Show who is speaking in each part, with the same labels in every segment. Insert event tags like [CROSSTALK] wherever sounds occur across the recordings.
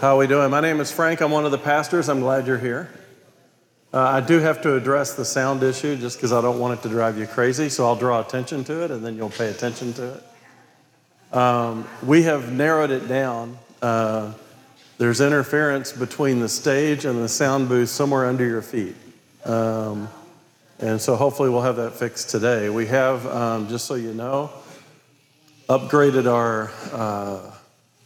Speaker 1: How are we doing? My name is Frank. I'm one of the pastors. I'm glad you're here. Uh, I do have to address the sound issue just because I don't want it to drive you crazy, so I'll draw attention to it and then you'll pay attention to it. Um, we have narrowed it down. Uh, there's interference between the stage and the sound booth somewhere under your feet. Um, and so hopefully we'll have that fixed today. We have, um, just so you know, upgraded our. Uh,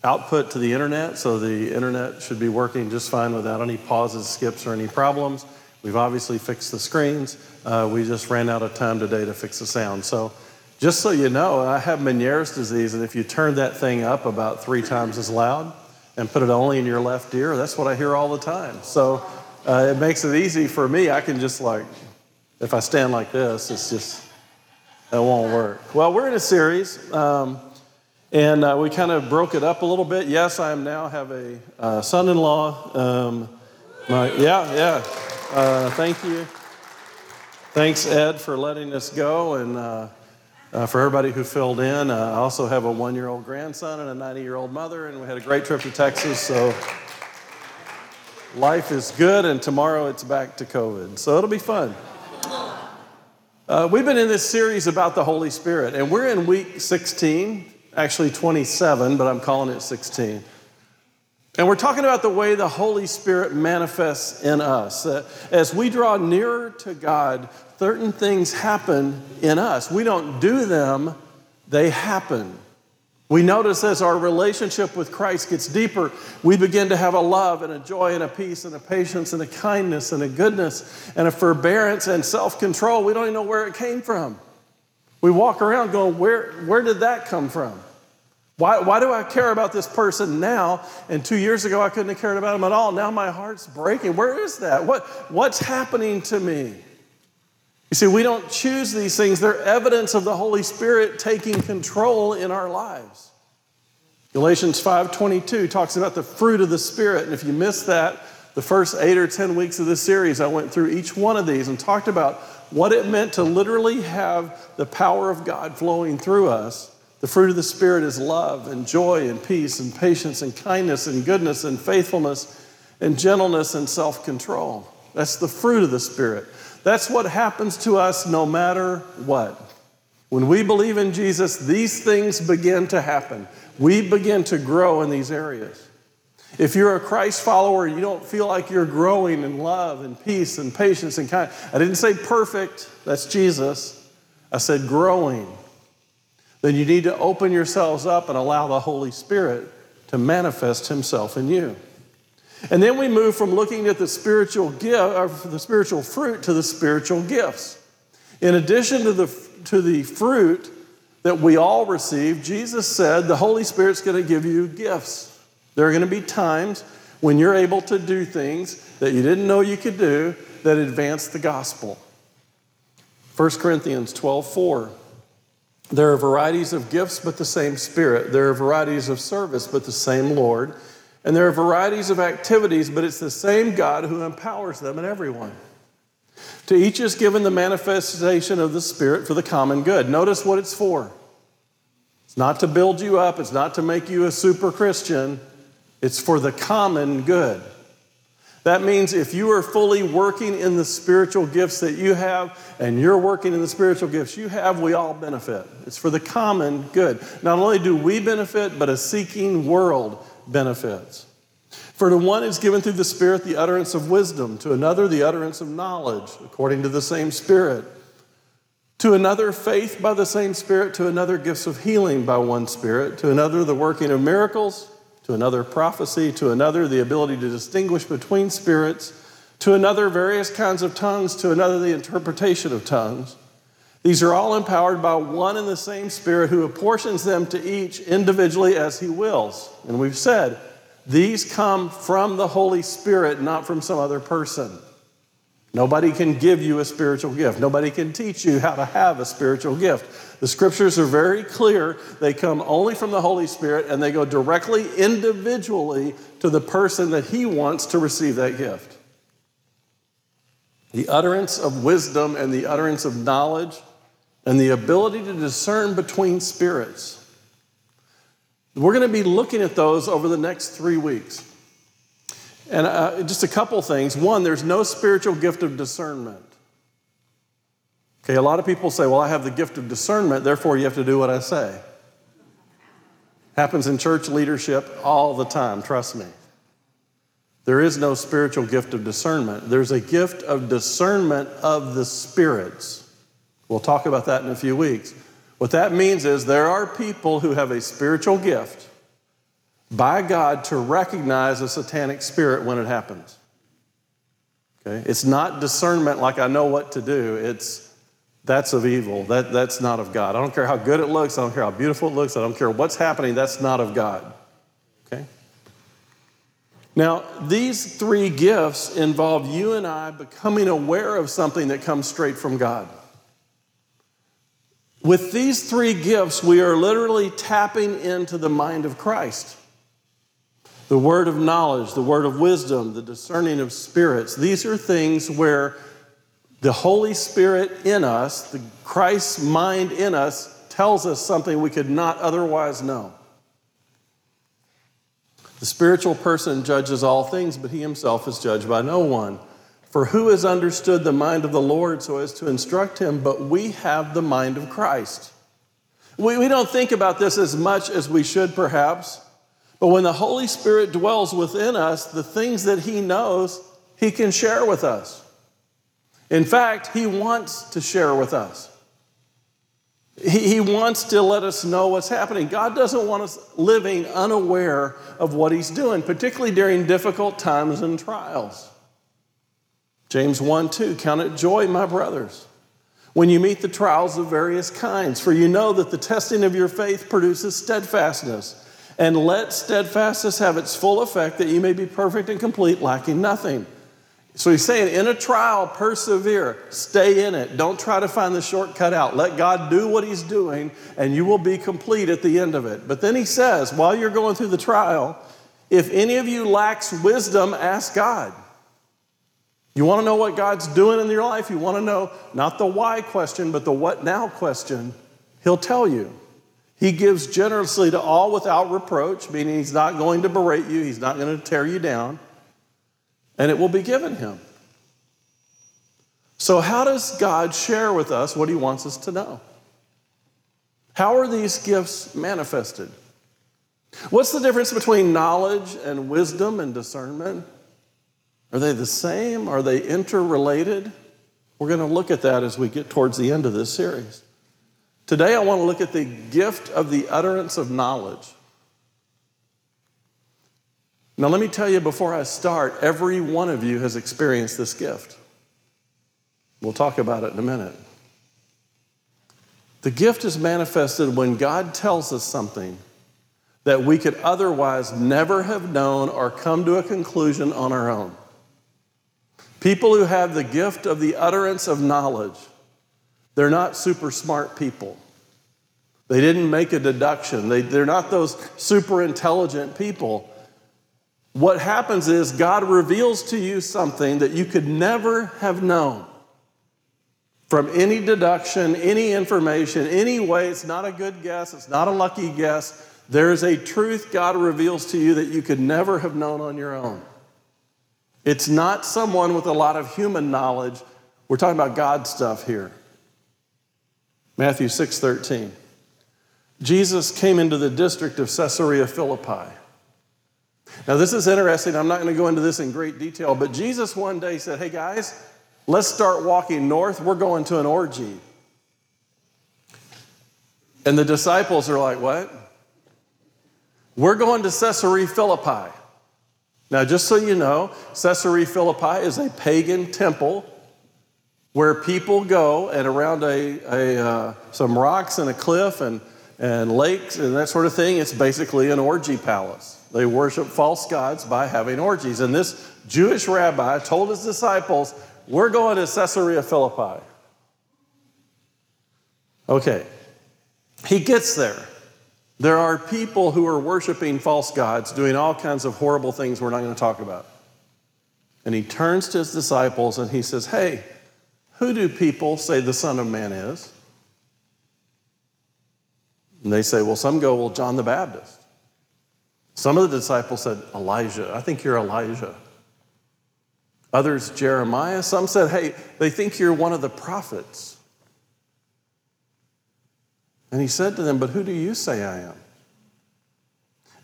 Speaker 1: output to the internet, so the internet should be working just fine without any pauses, skips, or any problems. We've obviously fixed the screens. Uh, we just ran out of time today to fix the sound. So, just so you know, I have Meniere's disease, and if you turn that thing up about three times as loud and put it only in your left ear, that's what I hear all the time. So, uh, it makes it easy for me. I can just like, if I stand like this, it's just, it won't work. Well, we're in a series. Um, and uh, we kind of broke it up a little bit. Yes, I am now have a uh, son-in-law. Um, my, yeah, yeah. Uh, thank you. Thanks, Ed, for letting us go, and uh, uh, for everybody who filled in. Uh, I also have a one-year-old grandson and a 90-year-old mother, and we had a great trip to Texas. So life is good, and tomorrow it's back to COVID. So it'll be fun. we've been in this series about the Holy Spirit, and we're in week 16 actually 27, but I'm calling it 16. And we're talking about the way the Holy Spirit manifests in us. As we draw nearer to God, certain things happen in us. We don't do them, they happen. We notice as our relationship with Christ gets deeper, we begin to have a love and a joy and a peace and a patience and a kindness and a goodness and a forbearance and self control. We don't even know where it came from. We walk around going, Where, where did that come from? Why, why do I care about this person now? And two years ago, I couldn't have cared about him at all. Now my heart's breaking. Where is that? What, what's happening to me? You see, we don't choose these things, they're evidence of the Holy Spirit taking control in our lives. Galatians 5:22 talks about the fruit of the Spirit. And if you missed that, the first eight or 10 weeks of this series, I went through each one of these and talked about what it meant to literally have the power of God flowing through us the fruit of the Spirit is love and joy and peace and patience and kindness and goodness and faithfulness and gentleness and self control. That's the fruit of the Spirit. That's what happens to us no matter what. When we believe in Jesus, these things begin to happen. We begin to grow in these areas. If you're a Christ follower, you don't feel like you're growing in love and peace and patience and kind. I didn't say perfect, that's Jesus. I said growing then you need to open yourselves up and allow the Holy Spirit to manifest Himself in you. And then we move from looking at the spiritual gift, or the spiritual fruit, to the spiritual gifts. In addition to the, to the fruit that we all receive, Jesus said the Holy Spirit's going to give you gifts. There are going to be times when you're able to do things that you didn't know you could do that advance the gospel. 1 Corinthians 12 4. There are varieties of gifts, but the same Spirit. There are varieties of service, but the same Lord. And there are varieties of activities, but it's the same God who empowers them and everyone. To each is given the manifestation of the Spirit for the common good. Notice what it's for. It's not to build you up, it's not to make you a super Christian, it's for the common good. That means if you are fully working in the spiritual gifts that you have and you're working in the spiritual gifts you have, we all benefit. It's for the common good. Not only do we benefit, but a seeking world benefits. For to one is given through the Spirit the utterance of wisdom, to another the utterance of knowledge, according to the same Spirit. To another, faith by the same Spirit, to another, gifts of healing by one Spirit, to another, the working of miracles to another prophecy, to another the ability to distinguish between spirits, to another various kinds of tongues, to another the interpretation of tongues. These are all empowered by one and the same Spirit who apportions them to each individually as He wills. And we've said, these come from the Holy Spirit, not from some other person. Nobody can give you a spiritual gift. Nobody can teach you how to have a spiritual gift. The scriptures are very clear. They come only from the Holy Spirit and they go directly, individually, to the person that He wants to receive that gift. The utterance of wisdom and the utterance of knowledge and the ability to discern between spirits. We're going to be looking at those over the next three weeks. And uh, just a couple things. One, there's no spiritual gift of discernment. Okay, a lot of people say, well, I have the gift of discernment, therefore you have to do what I say. Happens in church leadership all the time, trust me. There is no spiritual gift of discernment. There's a gift of discernment of the spirits. We'll talk about that in a few weeks. What that means is there are people who have a spiritual gift by God to recognize a satanic spirit when it happens. Okay? It's not discernment like I know what to do. It's that's of evil. That, that's not of God. I don't care how good it looks. I don't care how beautiful it looks. I don't care what's happening. That's not of God. Okay? Now, these three gifts involve you and I becoming aware of something that comes straight from God. With these three gifts, we are literally tapping into the mind of Christ. The word of knowledge, the word of wisdom, the discerning of spirits. These are things where the Holy Spirit in us, the Christ's mind in us, tells us something we could not otherwise know. The spiritual person judges all things, but he himself is judged by no one. For who has understood the mind of the Lord so as to instruct him? But we have the mind of Christ. We, we don't think about this as much as we should, perhaps, but when the Holy Spirit dwells within us, the things that he knows, he can share with us. In fact, He wants to share with us. He, he wants to let us know what's happening. God doesn't want us living unaware of what He's doing, particularly during difficult times and trials. James 1 2, count it joy, my brothers, when you meet the trials of various kinds, for you know that the testing of your faith produces steadfastness. And let steadfastness have its full effect, that you may be perfect and complete, lacking nothing. So he's saying, in a trial, persevere, stay in it. Don't try to find the shortcut out. Let God do what he's doing, and you will be complete at the end of it. But then he says, while you're going through the trial, if any of you lacks wisdom, ask God. You want to know what God's doing in your life? You want to know not the why question, but the what now question? He'll tell you. He gives generously to all without reproach, meaning he's not going to berate you, he's not going to tear you down and it will be given him. So, how does God share with us what he wants us to know? How are these gifts manifested? What's the difference between knowledge and wisdom and discernment? Are they the same? Are they interrelated? We're going to look at that as we get towards the end of this series. Today, I want to look at the gift of the utterance of knowledge. Now, let me tell you before I start, every one of you has experienced this gift. We'll talk about it in a minute. The gift is manifested when God tells us something that we could otherwise never have known or come to a conclusion on our own. People who have the gift of the utterance of knowledge, they're not super smart people. They didn't make a deduction. They, they're not those super intelligent people what happens is God reveals to you something that you could never have known from any deduction, any information, any way. It's not a good guess, it's not a lucky guess. There is a truth God reveals to you that you could never have known on your own. It's not someone with a lot of human knowledge. We're talking about God stuff here. Matthew 6:13. Jesus came into the district of Caesarea Philippi. Now, this is interesting. I'm not going to go into this in great detail, but Jesus one day said, Hey, guys, let's start walking north. We're going to an orgy. And the disciples are like, What? We're going to Caesarea Philippi. Now, just so you know, Caesarea Philippi is a pagan temple where people go and around a, a uh, some rocks and a cliff and, and lakes and that sort of thing, it's basically an orgy palace. They worship false gods by having orgies. And this Jewish rabbi told his disciples, We're going to Caesarea Philippi. Okay, he gets there. There are people who are worshiping false gods, doing all kinds of horrible things we're not going to talk about. And he turns to his disciples and he says, Hey, who do people say the Son of Man is? And they say, Well, some go, Well, John the Baptist. Some of the disciples said, Elijah. I think you're Elijah. others Jeremiah. Some said, hey, they think you're one of the prophets. And he said to them, But who do you say I am?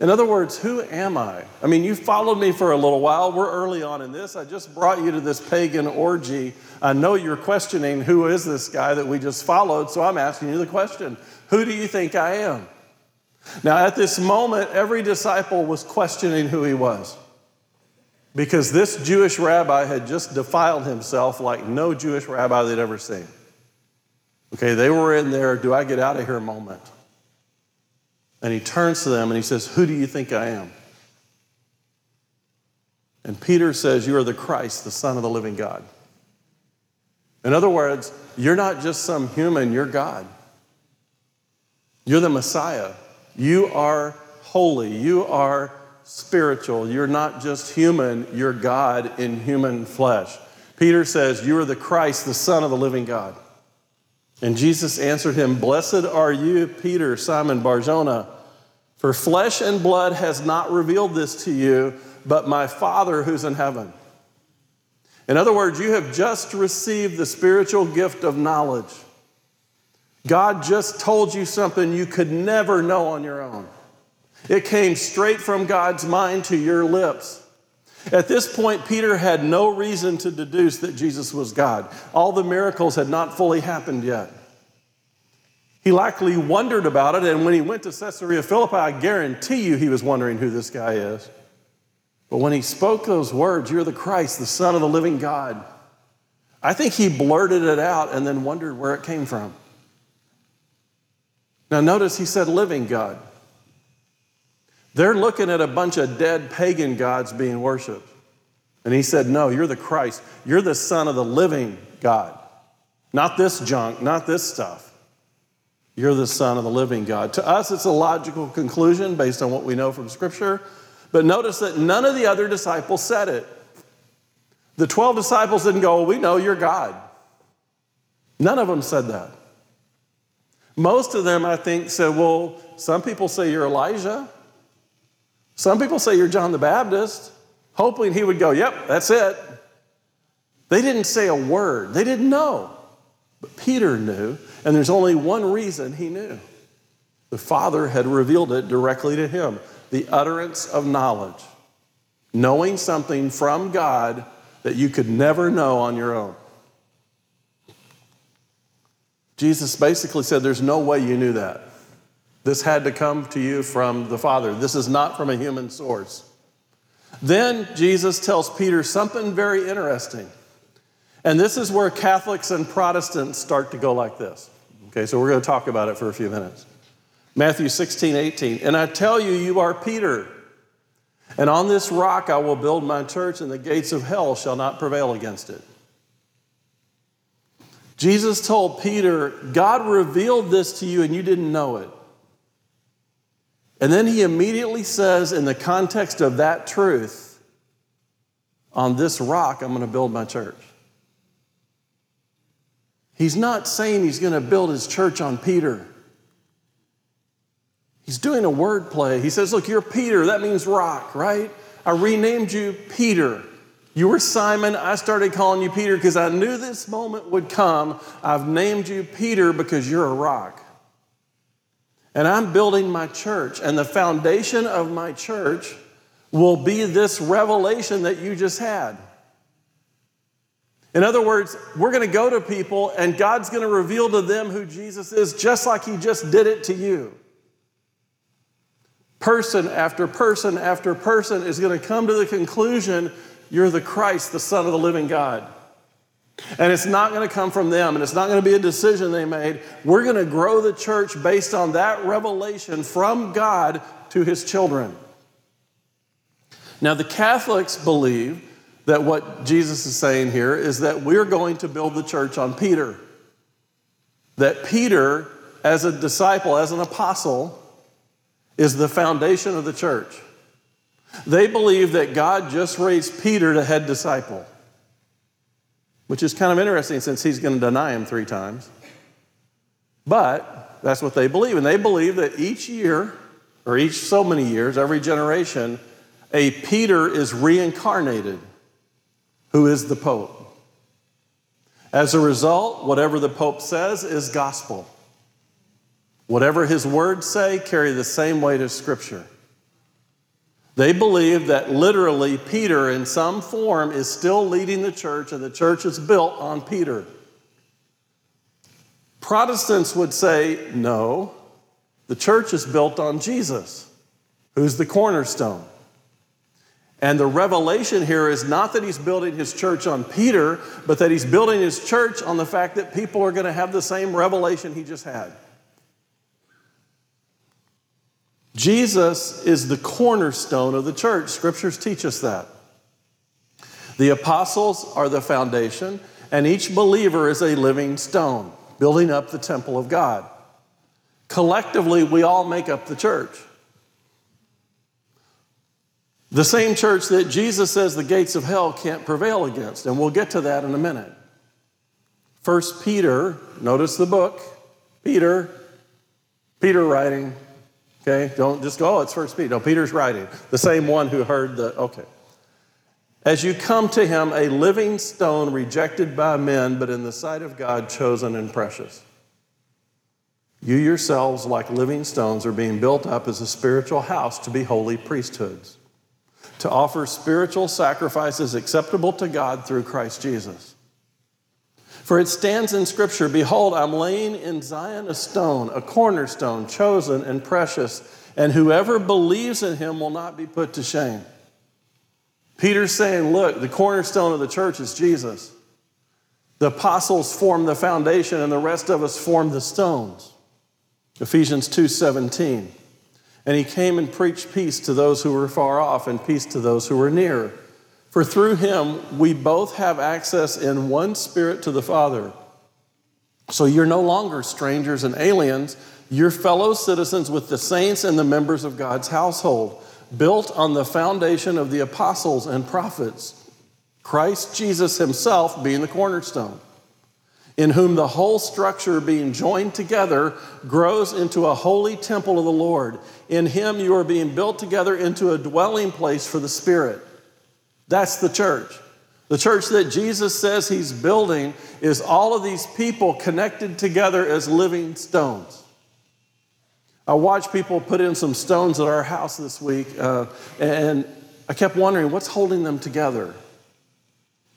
Speaker 1: In other words, who am I? I mean, you followed me for a little while. We're early on in this. I just brought you to this pagan orgy. I know you're questioning who is this guy that we just followed, so I'm asking you the question Who do you think I am? Now, at this moment, every disciple was questioning who he was because this Jewish rabbi had just defiled himself like no Jewish rabbi they'd ever seen. Okay, they were in their do I get out of here moment. And he turns to them and he says, Who do you think I am? And Peter says, You are the Christ, the Son of the living God. In other words, you're not just some human, you're God. You're the Messiah. You are holy. You are spiritual. You're not just human, you're God in human flesh. Peter says, You are the Christ, the Son of the living God. And Jesus answered him, Blessed are you, Peter, Simon Barjona, for flesh and blood has not revealed this to you, but my Father who's in heaven. In other words, you have just received the spiritual gift of knowledge. God just told you something you could never know on your own. It came straight from God's mind to your lips. At this point, Peter had no reason to deduce that Jesus was God. All the miracles had not fully happened yet. He likely wondered about it, and when he went to Caesarea Philippi, I guarantee you he was wondering who this guy is. But when he spoke those words, You're the Christ, the Son of the living God, I think he blurted it out and then wondered where it came from. Now, notice he said, Living God. They're looking at a bunch of dead pagan gods being worshiped. And he said, No, you're the Christ. You're the Son of the living God. Not this junk, not this stuff. You're the Son of the living God. To us, it's a logical conclusion based on what we know from Scripture. But notice that none of the other disciples said it. The 12 disciples didn't go, well, We know you're God. None of them said that. Most of them, I think, said, Well, some people say you're Elijah. Some people say you're John the Baptist, hoping he would go, Yep, that's it. They didn't say a word, they didn't know. But Peter knew, and there's only one reason he knew. The Father had revealed it directly to him the utterance of knowledge, knowing something from God that you could never know on your own. Jesus basically said, There's no way you knew that. This had to come to you from the Father. This is not from a human source. Then Jesus tells Peter something very interesting. And this is where Catholics and Protestants start to go like this. Okay, so we're going to talk about it for a few minutes. Matthew 16, 18. And I tell you, you are Peter. And on this rock I will build my church, and the gates of hell shall not prevail against it. Jesus told Peter, God revealed this to you, and you didn't know it. And then he immediately says, in the context of that truth, on this rock, I'm going to build my church. He's not saying he's going to build his church on Peter. He's doing a word play. He says, Look, you're Peter. That means rock, right? I renamed you Peter. You were Simon. I started calling you Peter because I knew this moment would come. I've named you Peter because you're a rock. And I'm building my church, and the foundation of my church will be this revelation that you just had. In other words, we're going to go to people, and God's going to reveal to them who Jesus is, just like He just did it to you. Person after person after person is going to come to the conclusion you're the Christ, the Son of the living God. And it's not going to come from them, and it's not going to be a decision they made. We're going to grow the church based on that revelation from God to his children. Now, the Catholics believe that what Jesus is saying here is that we're going to build the church on Peter. That Peter, as a disciple, as an apostle, is the foundation of the church. They believe that God just raised Peter to head disciple which is kind of interesting since he's going to deny him three times. But that's what they believe. And they believe that each year, or each so many years, every generation, a Peter is reincarnated. who is the Pope. As a result, whatever the Pope says is gospel. Whatever his words say carry the same weight as Scripture. They believe that literally Peter, in some form, is still leading the church, and the church is built on Peter. Protestants would say, no, the church is built on Jesus, who's the cornerstone. And the revelation here is not that he's building his church on Peter, but that he's building his church on the fact that people are going to have the same revelation he just had. Jesus is the cornerstone of the church. Scriptures teach us that. The apostles are the foundation, and each believer is a living stone, building up the temple of God. Collectively, we all make up the church. The same church that Jesus says the gates of hell can't prevail against, and we'll get to that in a minute. First Peter, notice the book, Peter, Peter writing, okay? Don't just go, oh, it's First Peter. No, Peter's writing, the same one who heard the, okay. As you come to him, a living stone rejected by men, but in the sight of God, chosen and precious. You yourselves, like living stones, are being built up as a spiritual house to be holy priesthoods to offer spiritual sacrifices acceptable to God through Christ Jesus. For it stands in Scripture Behold, I'm laying in Zion a stone, a cornerstone, chosen and precious, and whoever believes in him will not be put to shame. Peter's saying, Look, the cornerstone of the church is Jesus. The apostles form the foundation, and the rest of us form the stones. Ephesians 2 17. And he came and preached peace to those who were far off and peace to those who were near. For through him we both have access in one spirit to the Father. So you're no longer strangers and aliens, you're fellow citizens with the saints and the members of God's household, built on the foundation of the apostles and prophets, Christ Jesus himself being the cornerstone in whom the whole structure being joined together grows into a holy temple of the Lord. In him you are being built together into a dwelling place for the Spirit. That's the church. The church that Jesus says he's building is all of these people connected together as living stones. I watched people put in some stones at our house this week, uh, and I kept wondering what's holding them together.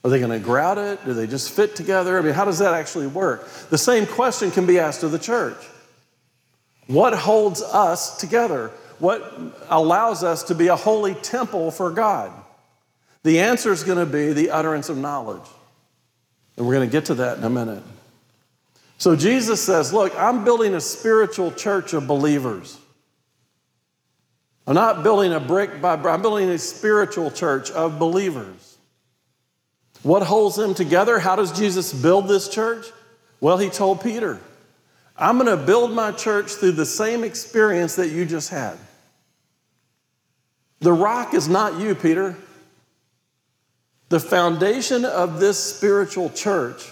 Speaker 1: Are they going to grout it? Do they just fit together? I mean, how does that actually work? The same question can be asked of the church. What holds us together? What allows us to be a holy temple for God? The answer is going to be the utterance of knowledge. And we're going to get to that in a minute. So Jesus says, Look, I'm building a spiritual church of believers. I'm not building a brick by brick, I'm building a spiritual church of believers. What holds them together? How does Jesus build this church? Well, he told Peter, I'm going to build my church through the same experience that you just had. The rock is not you, Peter. The foundation of this spiritual church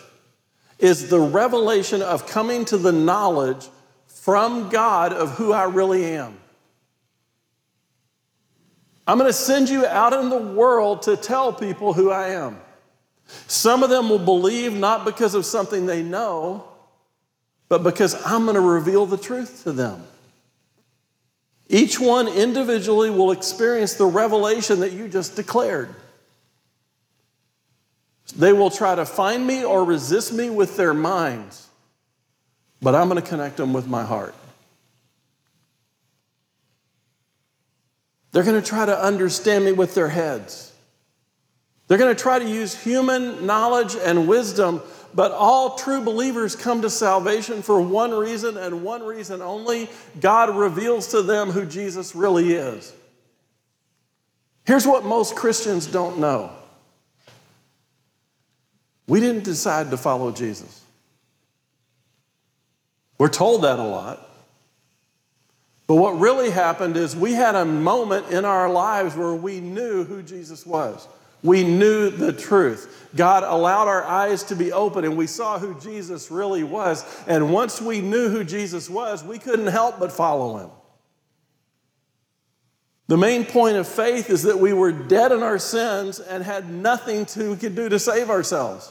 Speaker 1: is the revelation of coming to the knowledge from God of who I really am. I'm going to send you out in the world to tell people who I am. Some of them will believe not because of something they know, but because I'm going to reveal the truth to them. Each one individually will experience the revelation that you just declared. They will try to find me or resist me with their minds, but I'm going to connect them with my heart. They're going to try to understand me with their heads. They're going to try to use human knowledge and wisdom, but all true believers come to salvation for one reason and one reason only God reveals to them who Jesus really is. Here's what most Christians don't know we didn't decide to follow Jesus. We're told that a lot. But what really happened is we had a moment in our lives where we knew who Jesus was. We knew the truth. God allowed our eyes to be open and we saw who Jesus really was. And once we knew who Jesus was, we couldn't help but follow him. The main point of faith is that we were dead in our sins and had nothing to we could do to save ourselves.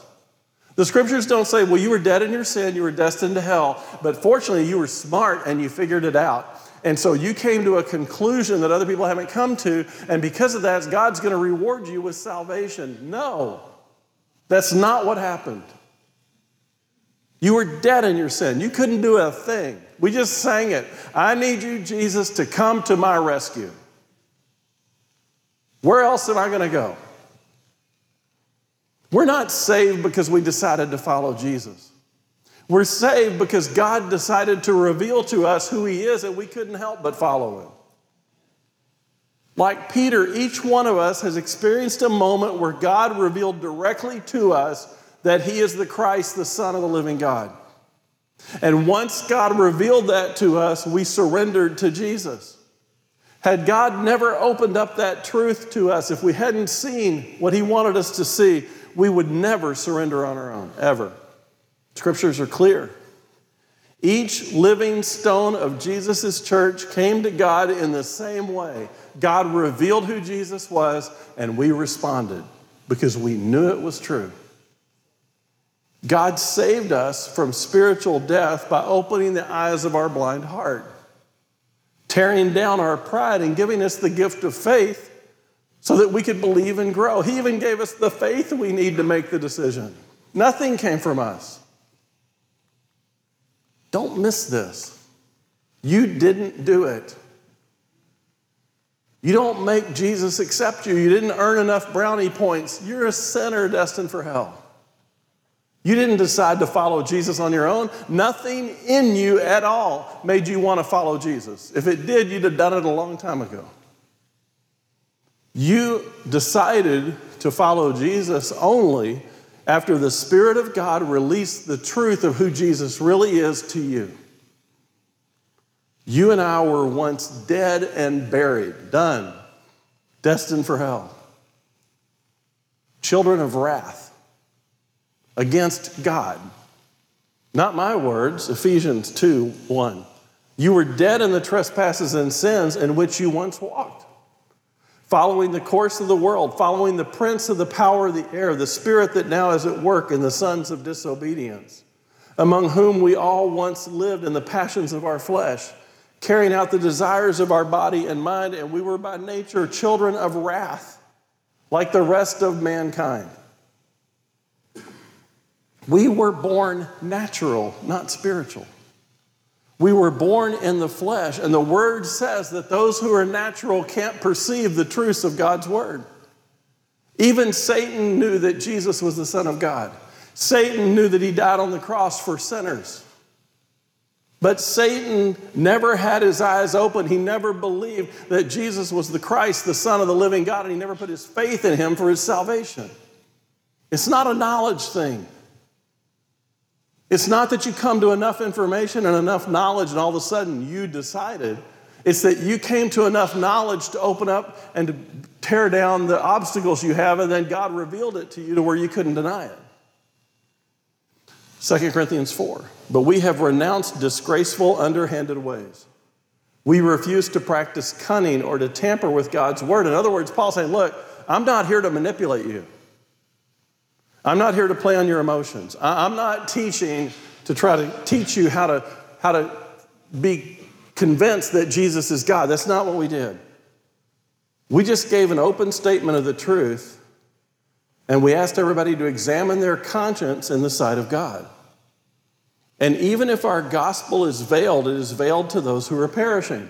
Speaker 1: The scriptures don't say, well, you were dead in your sin, you were destined to hell, but fortunately you were smart and you figured it out. And so you came to a conclusion that other people haven't come to, and because of that, God's going to reward you with salvation. No, that's not what happened. You were dead in your sin. You couldn't do a thing. We just sang it. I need you, Jesus, to come to my rescue. Where else am I going to go? We're not saved because we decided to follow Jesus. We're saved because God decided to reveal to us who He is and we couldn't help but follow Him. Like Peter, each one of us has experienced a moment where God revealed directly to us that He is the Christ, the Son of the living God. And once God revealed that to us, we surrendered to Jesus. Had God never opened up that truth to us, if we hadn't seen what He wanted us to see, we would never surrender on our own, ever. Scriptures are clear. Each living stone of Jesus' church came to God in the same way. God revealed who Jesus was, and we responded because we knew it was true. God saved us from spiritual death by opening the eyes of our blind heart, tearing down our pride, and giving us the gift of faith so that we could believe and grow. He even gave us the faith we need to make the decision. Nothing came from us. Don't miss this. You didn't do it. You don't make Jesus accept you. You didn't earn enough brownie points. You're a sinner destined for hell. You didn't decide to follow Jesus on your own. Nothing in you at all made you want to follow Jesus. If it did, you'd have done it a long time ago. You decided to follow Jesus only after the Spirit of God released the truth of who Jesus really is to you. You and I were once dead and buried, done, destined for hell. Children of wrath against God. Not my words, Ephesians 2 1. You were dead in the trespasses and sins in which you once walked following the course of the world, following the prince of the power of the air, the spirit that now is at work in the sons of disobedience, among whom we all once lived in the passions of our flesh, carrying out the desires of our body and mind, and we were by nature children of wrath, like the rest of mankind. We were born natural, not spiritual. We were born in the flesh, and the word says that those who are natural can't perceive the truths of God's word. Even Satan knew that Jesus was the Son of God. Satan knew that he died on the cross for sinners. But Satan never had his eyes open. He never believed that Jesus was the Christ, the Son of the living God, and he never put his faith in him for his salvation. It's not a knowledge thing. It's not that you come to enough information and enough knowledge and all of a sudden you decided. It's that you came to enough knowledge to open up and to tear down the obstacles you have, and then God revealed it to you to where you couldn't deny it. 2 Corinthians 4. But we have renounced disgraceful, underhanded ways. We refuse to practice cunning or to tamper with God's word. In other words, Paul's saying, Look, I'm not here to manipulate you. I'm not here to play on your emotions. I'm not teaching to try to teach you how to, how to be convinced that Jesus is God. That's not what we did. We just gave an open statement of the truth, and we asked everybody to examine their conscience in the sight of God. And even if our gospel is veiled, it is veiled to those who are perishing.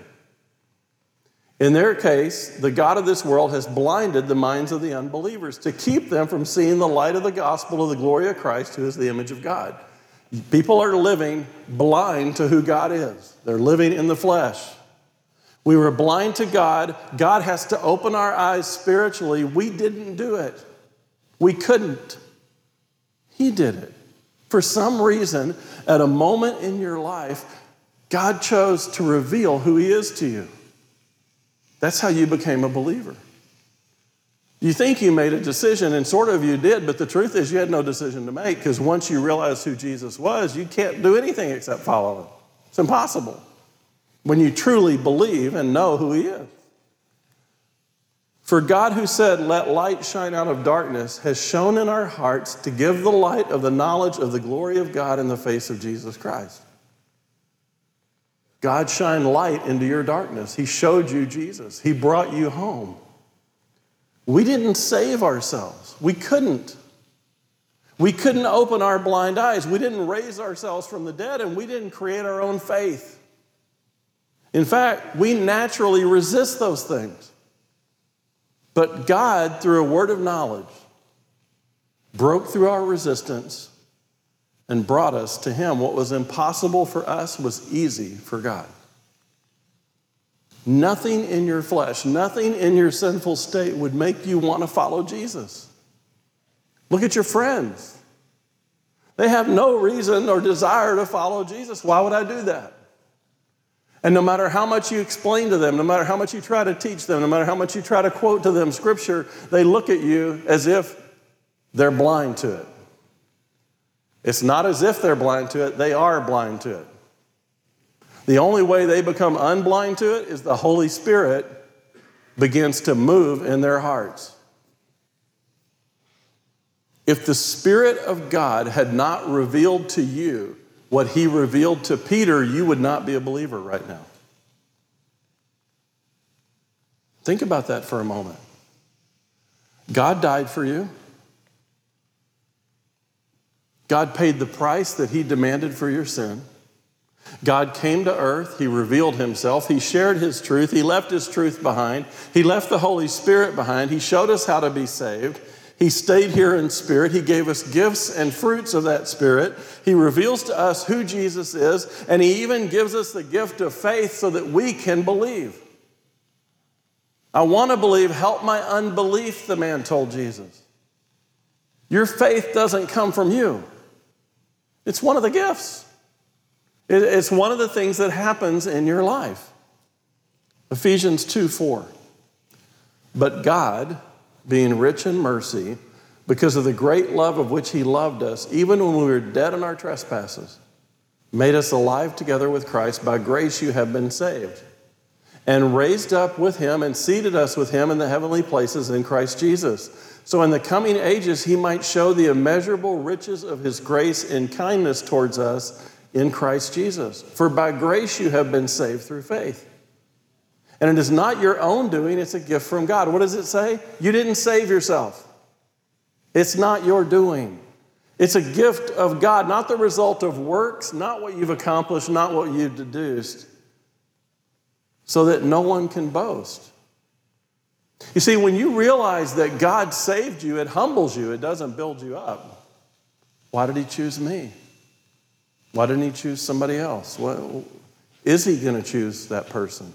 Speaker 1: In their case, the God of this world has blinded the minds of the unbelievers to keep them from seeing the light of the gospel of the glory of Christ, who is the image of God. People are living blind to who God is, they're living in the flesh. We were blind to God. God has to open our eyes spiritually. We didn't do it, we couldn't. He did it. For some reason, at a moment in your life, God chose to reveal who He is to you. That's how you became a believer. You think you made a decision, and sort of you did, but the truth is you had no decision to make because once you realize who Jesus was, you can't do anything except follow him. It's impossible when you truly believe and know who he is. For God, who said, Let light shine out of darkness, has shone in our hearts to give the light of the knowledge of the glory of God in the face of Jesus Christ. God shined light into your darkness. He showed you Jesus. He brought you home. We didn't save ourselves, we couldn't. We couldn't open our blind eyes. We didn't raise ourselves from the dead, and we didn't create our own faith. In fact, we naturally resist those things. But God, through a word of knowledge, broke through our resistance and brought us to Him. What was impossible for us was easy for God. Nothing in your flesh, nothing in your sinful state would make you want to follow Jesus. Look at your friends. They have no reason or desire to follow Jesus. Why would I do that? And no matter how much you explain to them, no matter how much you try to teach them, no matter how much you try to quote to them scripture, they look at you as if they're blind to it. It's not as if they're blind to it, they are blind to it. The only way they become unblind to it is the Holy Spirit begins to move in their hearts. If the Spirit of God had not revealed to you what he revealed to Peter, you would not be a believer right now. Think about that for a moment. God died for you. God paid the price that he demanded for your sin. God came to earth. He revealed himself. He shared his truth. He left his truth behind. He left the Holy Spirit behind. He showed us how to be saved. He stayed here in spirit. He gave us gifts and fruits of that spirit. He reveals to us who Jesus is, and He even gives us the gift of faith so that we can believe. I want to believe, help my unbelief, the man told Jesus. Your faith doesn't come from you, it's one of the gifts. It's one of the things that happens in your life. Ephesians 2 4. But God, being rich in mercy, because of the great love of which He loved us, even when we were dead in our trespasses, made us alive together with Christ. By grace you have been saved. And raised up with Him and seated us with Him in the heavenly places in Christ Jesus. So in the coming ages He might show the immeasurable riches of His grace and kindness towards us in Christ Jesus. For by grace you have been saved through faith. And it is not your own doing, it's a gift from God. What does it say? You didn't save yourself. It's not your doing. It's a gift of God, not the result of works, not what you've accomplished, not what you've deduced, so that no one can boast. You see, when you realize that God saved you, it humbles you, it doesn't build you up. Why did He choose me? Why didn't He choose somebody else? Well, is He going to choose that person?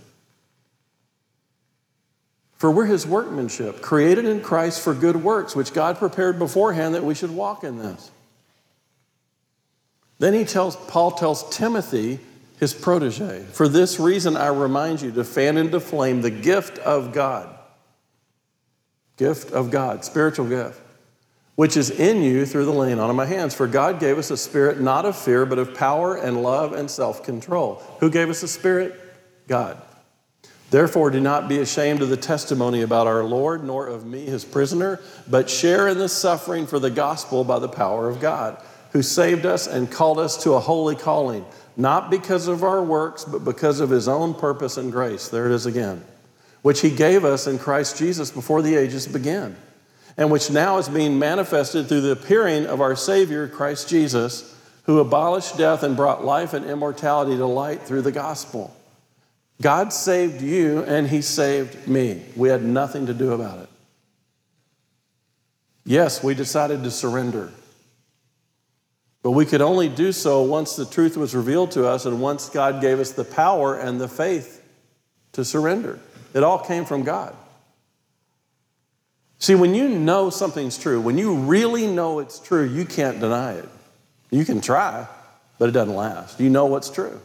Speaker 1: For we're his workmanship, created in Christ for good works, which God prepared beforehand that we should walk in this. Then he tells, Paul tells Timothy, his protege, for this reason I remind you to fan into flame the gift of God. Gift of God, spiritual gift, which is in you through the laying on of my hands. For God gave us a spirit not of fear, but of power and love and self control. Who gave us a spirit? God. Therefore, do not be ashamed of the testimony about our Lord, nor of me, his prisoner, but share in the suffering for the gospel by the power of God, who saved us and called us to a holy calling, not because of our works, but because of his own purpose and grace. There it is again, which he gave us in Christ Jesus before the ages began, and which now is being manifested through the appearing of our Savior, Christ Jesus, who abolished death and brought life and immortality to light through the gospel God saved you and He saved me. We had nothing to do about it. Yes, we decided to surrender. But we could only do so once the truth was revealed to us and once God gave us the power and the faith to surrender. It all came from God. See, when you know something's true, when you really know it's true, you can't deny it. You can try, but it doesn't last. You know what's true.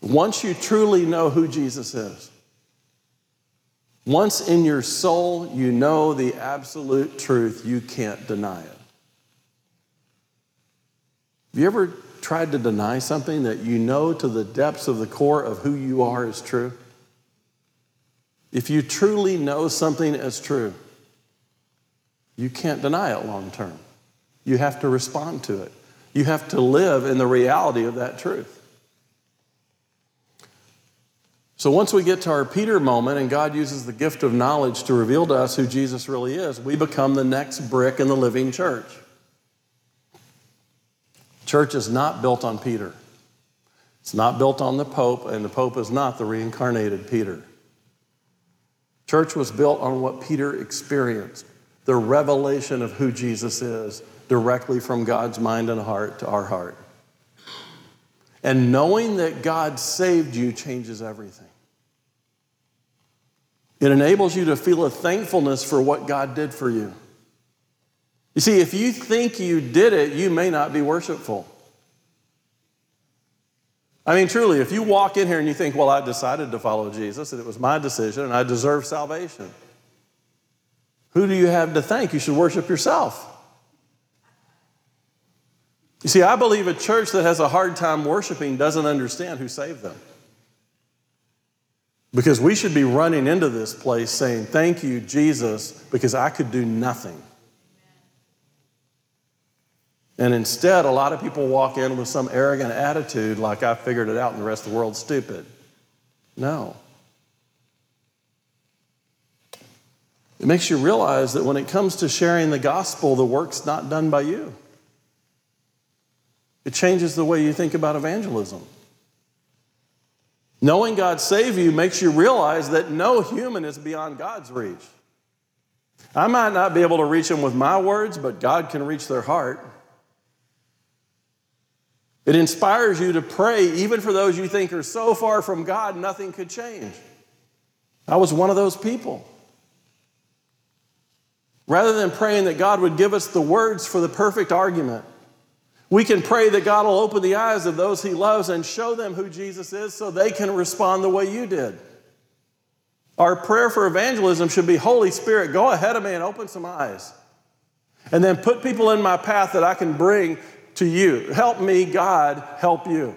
Speaker 1: Once you truly know who Jesus is, once in your soul you know the absolute truth, you can't deny it. Have you ever tried to deny something that you know to the depths of the core of who you are is true? If you truly know something as true, you can't deny it long term. You have to respond to it. You have to live in the reality of that truth. So once we get to our Peter moment and God uses the gift of knowledge to reveal to us who Jesus really is, we become the next brick in the living church. Church is not built on Peter. It's not built on the Pope, and the Pope is not the reincarnated Peter. Church was built on what Peter experienced the revelation of who Jesus is directly from God's mind and heart to our heart. And knowing that God saved you changes everything. It enables you to feel a thankfulness for what God did for you. You see, if you think you did it, you may not be worshipful. I mean, truly, if you walk in here and you think, well, I decided to follow Jesus and it was my decision and I deserve salvation, who do you have to thank? You should worship yourself. You see, I believe a church that has a hard time worshiping doesn't understand who saved them. Because we should be running into this place saying, Thank you, Jesus, because I could do nothing. And instead, a lot of people walk in with some arrogant attitude like I figured it out and the rest of the world's stupid. No. It makes you realize that when it comes to sharing the gospel, the work's not done by you. It changes the way you think about evangelism. Knowing God saved you makes you realize that no human is beyond God's reach. I might not be able to reach them with my words, but God can reach their heart. It inspires you to pray, even for those you think are so far from God, nothing could change. I was one of those people. Rather than praying that God would give us the words for the perfect argument, we can pray that God will open the eyes of those He loves and show them who Jesus is so they can respond the way you did. Our prayer for evangelism should be Holy Spirit, go ahead of me and open some eyes. And then put people in my path that I can bring to you. Help me, God, help you.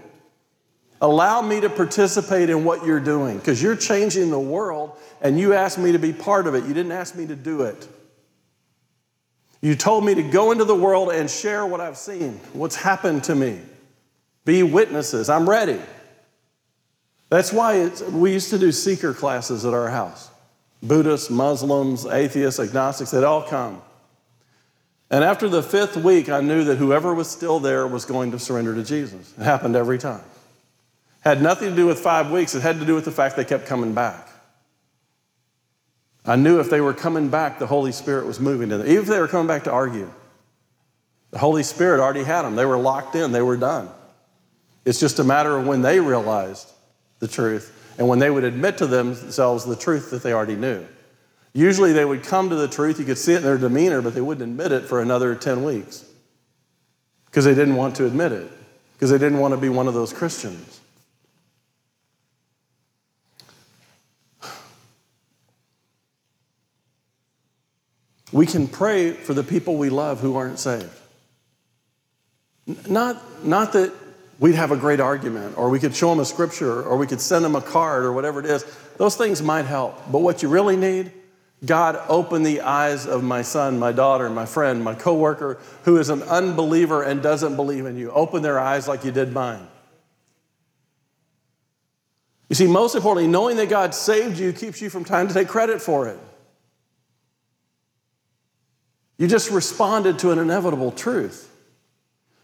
Speaker 1: Allow me to participate in what you're doing because you're changing the world and you asked me to be part of it. You didn't ask me to do it. You told me to go into the world and share what I've seen, what's happened to me. Be witnesses. I'm ready. That's why we used to do seeker classes at our house. Buddhists, Muslims, atheists, agnostics, they'd all come. And after the fifth week, I knew that whoever was still there was going to surrender to Jesus. It happened every time. Had nothing to do with five weeks, it had to do with the fact they kept coming back. I knew if they were coming back, the Holy Spirit was moving to them. Even if they were coming back to argue, the Holy Spirit already had them. They were locked in, they were done. It's just a matter of when they realized the truth and when they would admit to themselves the truth that they already knew. Usually they would come to the truth, you could see it in their demeanor, but they wouldn't admit it for another 10 weeks because they didn't want to admit it, because they didn't want to be one of those Christians. We can pray for the people we love who aren't saved. Not, not that we'd have a great argument, or we could show them a scripture, or we could send them a card, or whatever it is. Those things might help. But what you really need God, open the eyes of my son, my daughter, my friend, my coworker who is an unbeliever and doesn't believe in you. Open their eyes like you did mine. You see, most importantly, knowing that God saved you keeps you from trying to take credit for it. You just responded to an inevitable truth.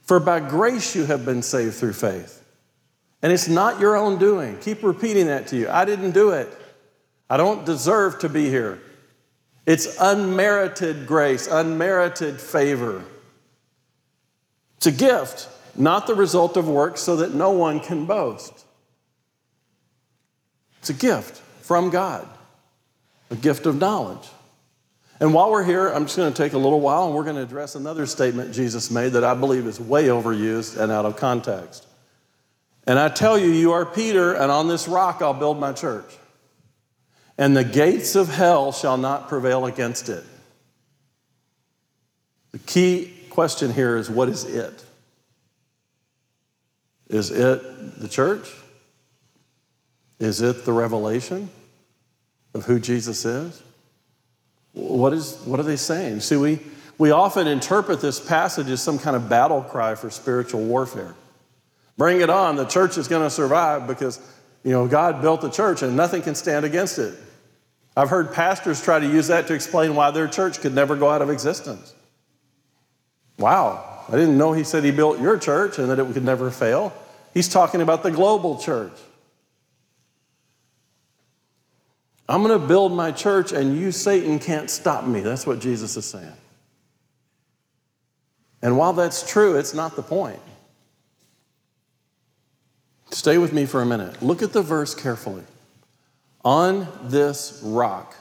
Speaker 1: For by grace you have been saved through faith. And it's not your own doing. Keep repeating that to you. I didn't do it. I don't deserve to be here. It's unmerited grace, unmerited favor. It's a gift, not the result of works, so that no one can boast. It's a gift from God, a gift of knowledge. And while we're here, I'm just going to take a little while and we're going to address another statement Jesus made that I believe is way overused and out of context. And I tell you, you are Peter, and on this rock I'll build my church and the gates of hell shall not prevail against it. The key question here is what is it? Is it the church? Is it the revelation? of who Jesus is? What, is, what are they saying? See, we, we often interpret this passage as some kind of battle cry for spiritual warfare. Bring it on, the church is going to survive because, you know, God built the church and nothing can stand against it. I've heard pastors try to use that to explain why their church could never go out of existence. Wow, I didn't know he said he built your church and that it could never fail. He's talking about the global church. I'm going to build my church, and you, Satan, can't stop me. That's what Jesus is saying. And while that's true, it's not the point. Stay with me for a minute. Look at the verse carefully. On this rock,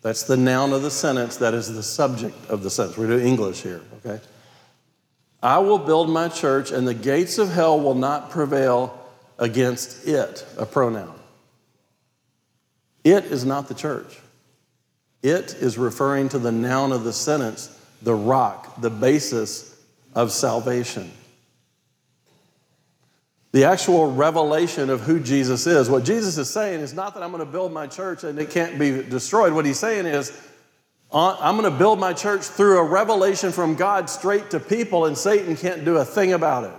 Speaker 1: that's the noun of the sentence, that is the subject of the sentence. We're doing English here, okay? I will build my church, and the gates of hell will not prevail against it, a pronoun. It is not the church. It is referring to the noun of the sentence, the rock, the basis of salvation. The actual revelation of who Jesus is. What Jesus is saying is not that I'm going to build my church and it can't be destroyed. What he's saying is, uh, I'm going to build my church through a revelation from God straight to people, and Satan can't do a thing about it.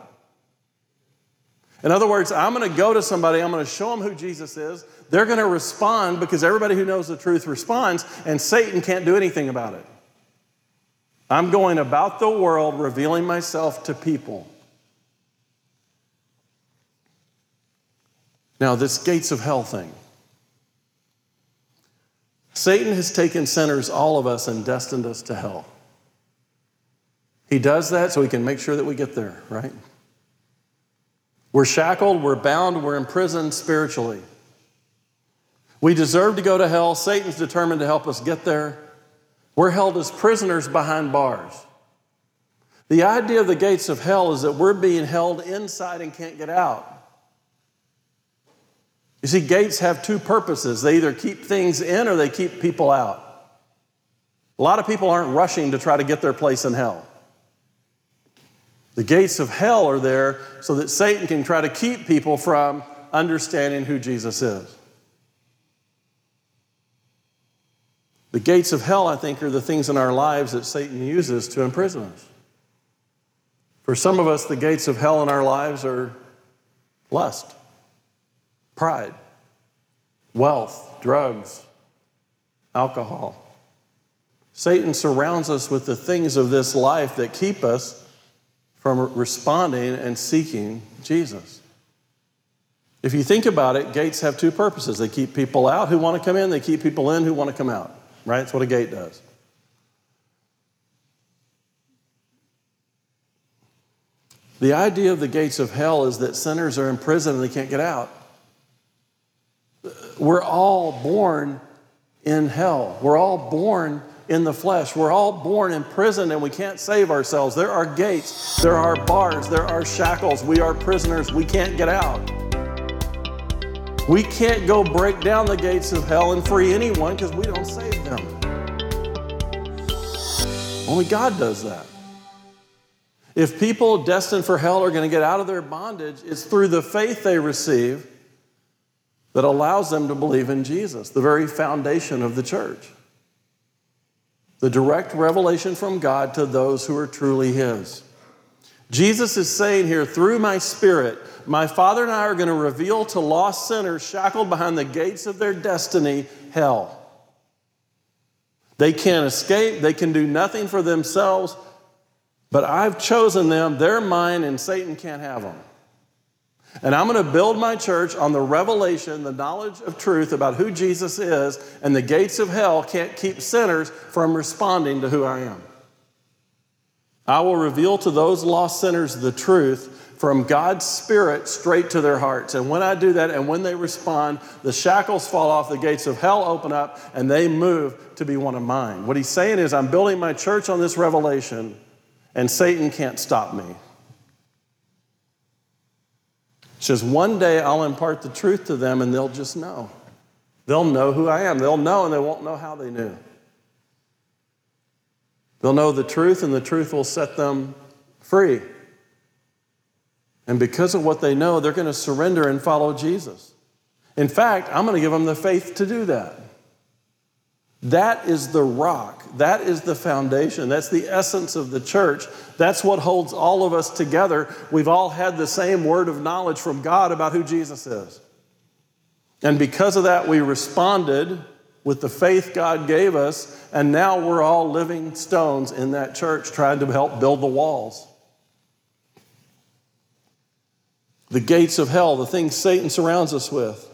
Speaker 1: In other words, I'm going to go to somebody, I'm going to show them who Jesus is. They're going to respond because everybody who knows the truth responds, and Satan can't do anything about it. I'm going about the world revealing myself to people. Now, this gates of hell thing. Satan has taken sinners, all of us, and destined us to hell. He does that so he can make sure that we get there, right? We're shackled, we're bound, we're imprisoned spiritually. We deserve to go to hell. Satan's determined to help us get there. We're held as prisoners behind bars. The idea of the gates of hell is that we're being held inside and can't get out. You see, gates have two purposes they either keep things in or they keep people out. A lot of people aren't rushing to try to get their place in hell. The gates of hell are there so that Satan can try to keep people from understanding who Jesus is. The gates of hell, I think, are the things in our lives that Satan uses to imprison us. For some of us, the gates of hell in our lives are lust, pride, wealth, drugs, alcohol. Satan surrounds us with the things of this life that keep us from responding and seeking Jesus. If you think about it, gates have two purposes. They keep people out who want to come in, they keep people in who want to come out, right? That's what a gate does. The idea of the gates of hell is that sinners are in prison and they can't get out. We're all born in hell. We're all born in the flesh. We're all born in prison and we can't save ourselves. There are gates, there are bars, there are shackles. We are prisoners. We can't get out. We can't go break down the gates of hell and free anyone because we don't save them. Only God does that. If people destined for hell are going to get out of their bondage, it's through the faith they receive that allows them to believe in Jesus, the very foundation of the church the direct revelation from God to those who are truly His. Jesus is saying here, through my Spirit, my Father and I are going to reveal to lost sinners shackled behind the gates of their destiny hell. They can't escape, they can do nothing for themselves, but I've chosen them, they're mine, and Satan can't have them. And I'm going to build my church on the revelation, the knowledge of truth about who Jesus is, and the gates of hell can't keep sinners from responding to who I am. I will reveal to those lost sinners the truth from God's Spirit straight to their hearts. And when I do that and when they respond, the shackles fall off, the gates of hell open up, and they move to be one of mine. What he's saying is, I'm building my church on this revelation, and Satan can't stop me. Says, One day I'll impart the truth to them and they'll just know. They'll know who I am. They'll know and they won't know how they knew. They'll know the truth and the truth will set them free. And because of what they know, they're going to surrender and follow Jesus. In fact, I'm going to give them the faith to do that. That is the rock. That is the foundation. That's the essence of the church. That's what holds all of us together. We've all had the same word of knowledge from God about who Jesus is. And because of that, we responded with the faith God gave us, and now we're all living stones in that church trying to help build the walls. The gates of hell, the things Satan surrounds us with,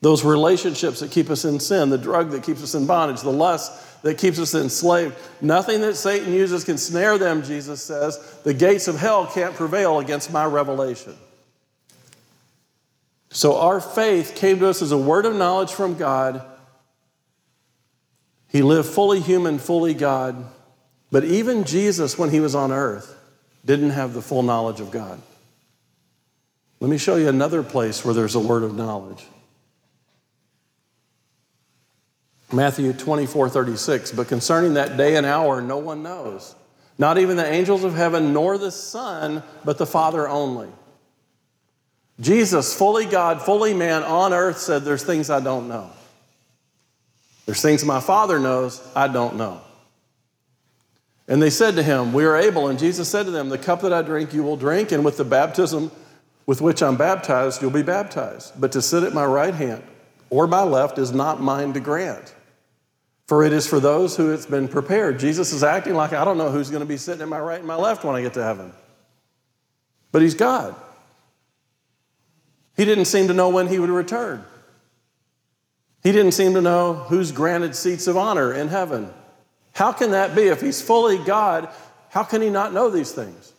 Speaker 1: those relationships that keep us in sin, the drug that keeps us in bondage, the lust that keeps us enslaved. Nothing that Satan uses can snare them, Jesus says. The gates of hell can't prevail against my revelation. So our faith came to us as a word of knowledge from God. He lived fully human, fully God. But even Jesus, when he was on earth, didn't have the full knowledge of God. Let me show you another place where there's a word of knowledge. Matthew 24, 36. But concerning that day and hour, no one knows. Not even the angels of heaven, nor the Son, but the Father only. Jesus, fully God, fully man on earth, said, There's things I don't know. There's things my Father knows I don't know. And they said to him, We are able. And Jesus said to them, The cup that I drink, you will drink, and with the baptism with which I'm baptized, you'll be baptized. But to sit at my right hand or my left is not mine to grant for it is for those who it's been prepared. Jesus is acting like I don't know who's going to be sitting at my right and my left when I get to heaven. But he's God. He didn't seem to know when he would return. He didn't seem to know who's granted seats of honor in heaven. How can that be? If he's fully God, how can he not know these things?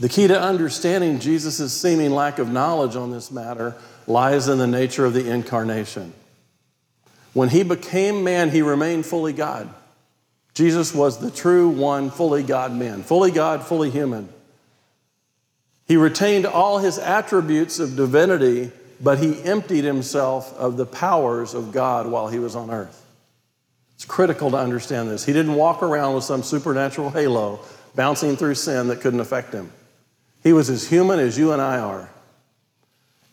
Speaker 1: The key to understanding Jesus' seeming lack of knowledge on this matter lies in the nature of the incarnation. When he became man, he remained fully God. Jesus was the true one, fully God man, fully God, fully human. He retained all his attributes of divinity, but he emptied himself of the powers of God while he was on earth. It's critical to understand this. He didn't walk around with some supernatural halo bouncing through sin that couldn't affect him. He was as human as you and I are.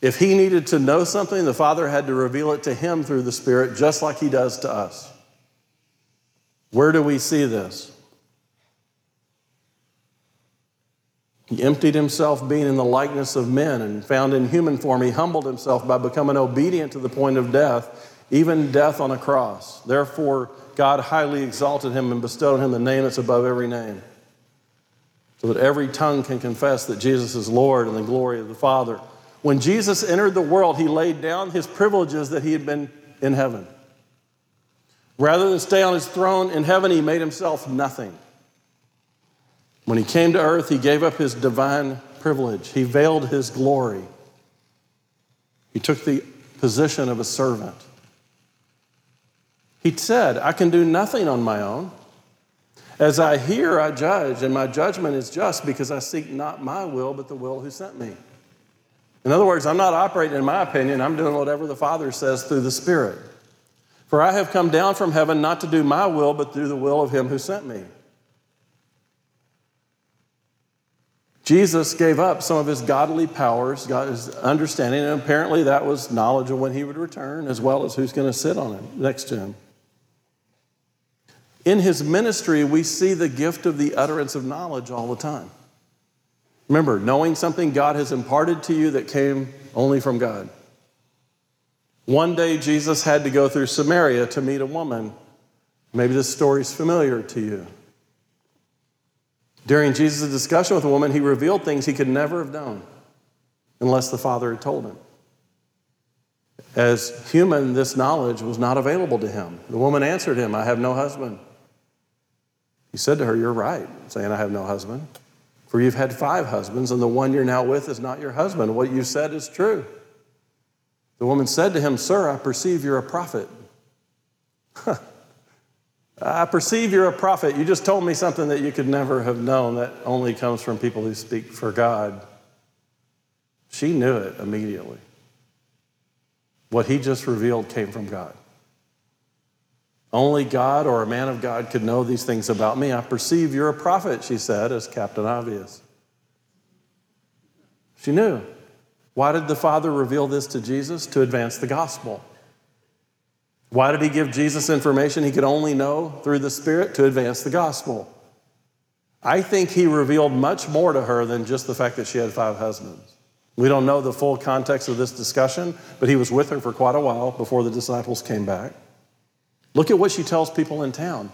Speaker 1: If he needed to know something, the Father had to reveal it to him through the Spirit, just like he does to us. Where do we see this? He emptied himself, being in the likeness of men, and found in human form, he humbled himself by becoming obedient to the point of death, even death on a cross. Therefore, God highly exalted him and bestowed on him the name that's above every name, so that every tongue can confess that Jesus is Lord in the glory of the Father. When Jesus entered the world, he laid down his privileges that he had been in heaven. Rather than stay on his throne in heaven, he made himself nothing. When he came to earth, he gave up his divine privilege, he veiled his glory. He took the position of a servant. He said, I can do nothing on my own. As I hear, I judge, and my judgment is just because I seek not my will, but the will who sent me. In other words, I'm not operating in my opinion, I'm doing whatever the Father says through the Spirit. For I have come down from heaven not to do my will, but do the will of him who sent me. Jesus gave up some of his godly powers, got his understanding, and apparently that was knowledge of when he would return, as well as who's going to sit on him next to him. In his ministry, we see the gift of the utterance of knowledge all the time. Remember, knowing something God has imparted to you that came only from God. One day, Jesus had to go through Samaria to meet a woman. Maybe this story is familiar to you. During Jesus' discussion with a woman, he revealed things he could never have known unless the Father had told him. As human, this knowledge was not available to him. The woman answered him, I have no husband. He said to her, You're right, saying, I have no husband. For you've had five husbands, and the one you're now with is not your husband. What you said is true. The woman said to him, Sir, I perceive you're a prophet. I perceive you're a prophet. You just told me something that you could never have known that only comes from people who speak for God. She knew it immediately. What he just revealed came from God. Only God or a man of God could know these things about me. I perceive you're a prophet, she said, as Captain Obvious. She knew. Why did the Father reveal this to Jesus? To advance the gospel. Why did he give Jesus information he could only know through the Spirit? To advance the gospel. I think he revealed much more to her than just the fact that she had five husbands. We don't know the full context of this discussion, but he was with her for quite a while before the disciples came back. Look at what she tells people in town.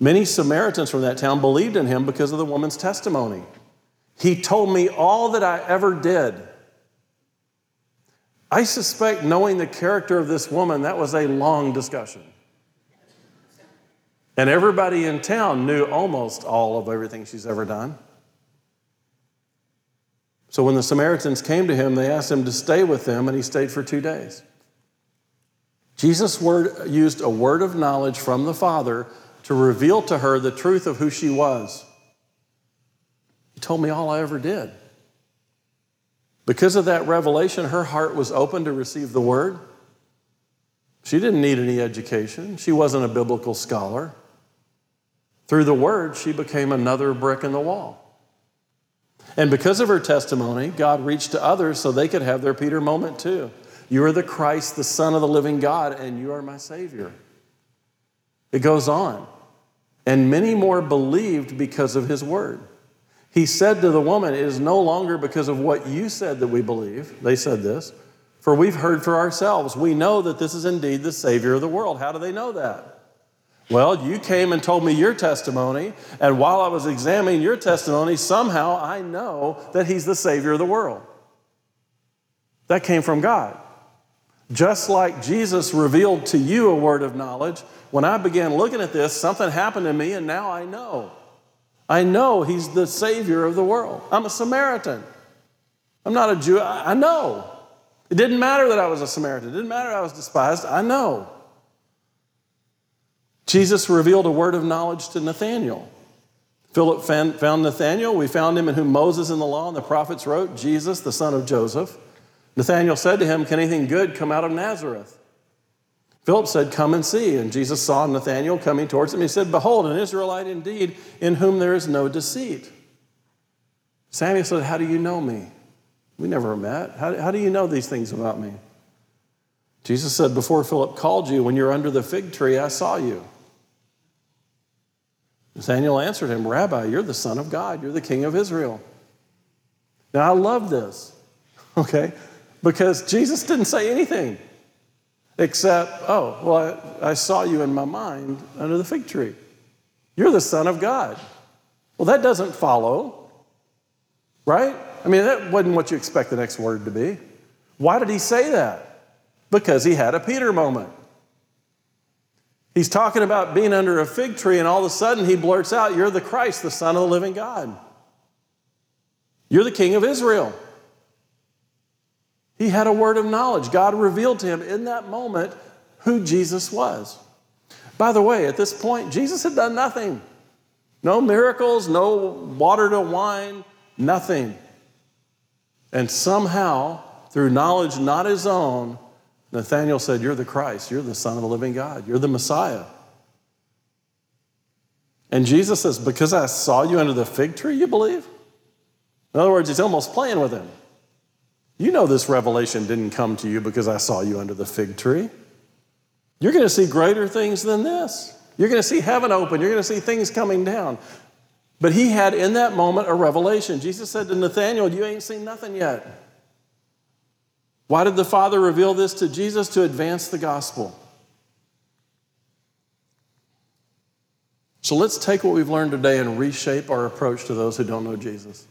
Speaker 1: Many Samaritans from that town believed in him because of the woman's testimony. He told me all that I ever did. I suspect, knowing the character of this woman, that was a long discussion. And everybody in town knew almost all of everything she's ever done. So when the Samaritans came to him, they asked him to stay with them, and he stayed for two days. Jesus word, used a word of knowledge from the Father to reveal to her the truth of who she was. He told me all I ever did. Because of that revelation, her heart was open to receive the word. She didn't need any education, she wasn't a biblical scholar. Through the word, she became another brick in the wall. And because of her testimony, God reached to others so they could have their Peter moment too. You are the Christ, the Son of the living God, and you are my Savior. It goes on. And many more believed because of his word. He said to the woman, It is no longer because of what you said that we believe. They said this, for we've heard for ourselves. We know that this is indeed the Savior of the world. How do they know that? Well, you came and told me your testimony, and while I was examining your testimony, somehow I know that He's the Savior of the world. That came from God. Just like Jesus revealed to you a word of knowledge, when I began looking at this, something happened to me, and now I know. I know He's the Savior of the world. I'm a Samaritan. I'm not a Jew. I know. It didn't matter that I was a Samaritan, it didn't matter I was despised. I know. Jesus revealed a word of knowledge to Nathanael. Philip found Nathanael. We found him in whom Moses in the law and the prophets wrote, Jesus, the son of Joseph. Nathanael said to him, Can anything good come out of Nazareth? Philip said, Come and see. And Jesus saw Nathanael coming towards him. He said, Behold, an Israelite indeed, in whom there is no deceit. Samuel said, How do you know me? We never met. How, how do you know these things about me? Jesus said, Before Philip called you, when you're under the fig tree, I saw you. Nathanael answered him, Rabbi, you're the Son of God, you're the King of Israel. Now, I love this, [LAUGHS] okay? Because Jesus didn't say anything except, oh, well, I, I, saw you in my mind under the fig tree. You're the Son of God. Well, that doesn't follow, right? I mean, that wasn't what you expect the next word to be. Why did he say that? Because he had a Peter moment. He's talking about being under a fig tree, and all of a sudden he blurts out, You're the Christ, the Son of the living God. You're the King of Israel. He had a word of knowledge. God revealed to him in that moment who Jesus was. By the way, at this point, Jesus had done nothing. No miracles, no water to wine, nothing. And somehow, through knowledge not his own, Nathanael said, You're the Christ. You're the Son of the living God. You're the Messiah. And Jesus says, Because I saw you under the fig tree, you believe? In other words, he's almost playing with him. You know, this revelation didn't come to you because I saw you under the fig tree. You're going to see greater things than this. You're going to see heaven open. You're going to see things coming down. But he had in that moment a revelation. Jesus said to Nathanael, You ain't seen nothing yet. Why did the Father reveal this to Jesus? To advance the gospel. So let's take what we've learned today and reshape our approach to those who don't know Jesus.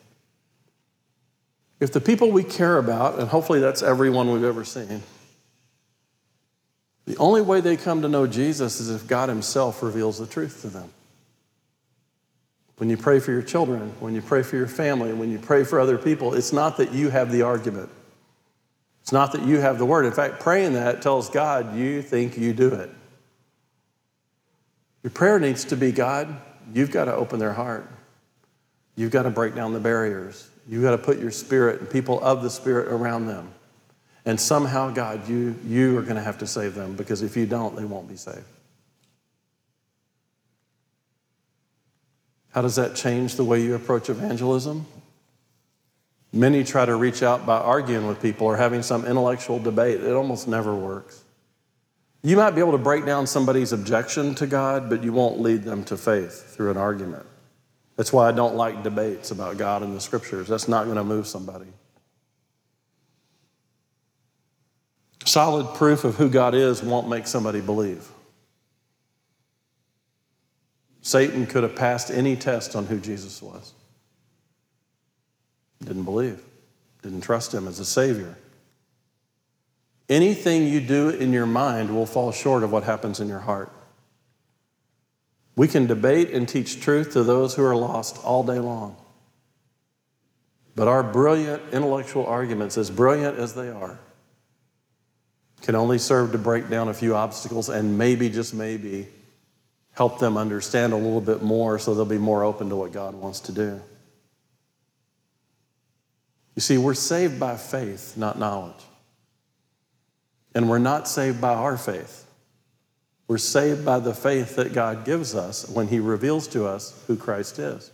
Speaker 1: If the people we care about, and hopefully that's everyone we've ever seen, the only way they come to know Jesus is if God Himself reveals the truth to them. When you pray for your children, when you pray for your family, when you pray for other people, it's not that you have the argument. It's not that you have the word. In fact, praying that tells God you think you do it. Your prayer needs to be God, you've got to open their heart. You've got to break down the barriers. You've got to put your spirit and people of the spirit around them. And somehow, God, you, you are going to have to save them because if you don't, they won't be saved. How does that change the way you approach evangelism? Many try to reach out by arguing with people or having some intellectual debate. It almost never works. You might be able to break down somebody's objection to God, but you won't lead them to faith through an argument. That's why I don't like debates about God and the scriptures. That's not going to move somebody. Solid proof of who God is won't make somebody believe. Satan could have passed any test on who Jesus was. Didn't believe, didn't trust him as a Savior. Anything you do in your mind will fall short of what happens in your heart. We can debate and teach truth to those who are lost all day long. But our brilliant intellectual arguments, as brilliant as they are, can only serve to break down a few obstacles and maybe, just maybe, help them understand a little bit more so they'll be more open to what God wants to do. You see, we're saved by faith, not knowledge. And we're not saved by our faith. We're saved by the faith that God gives us when He reveals to us who Christ is.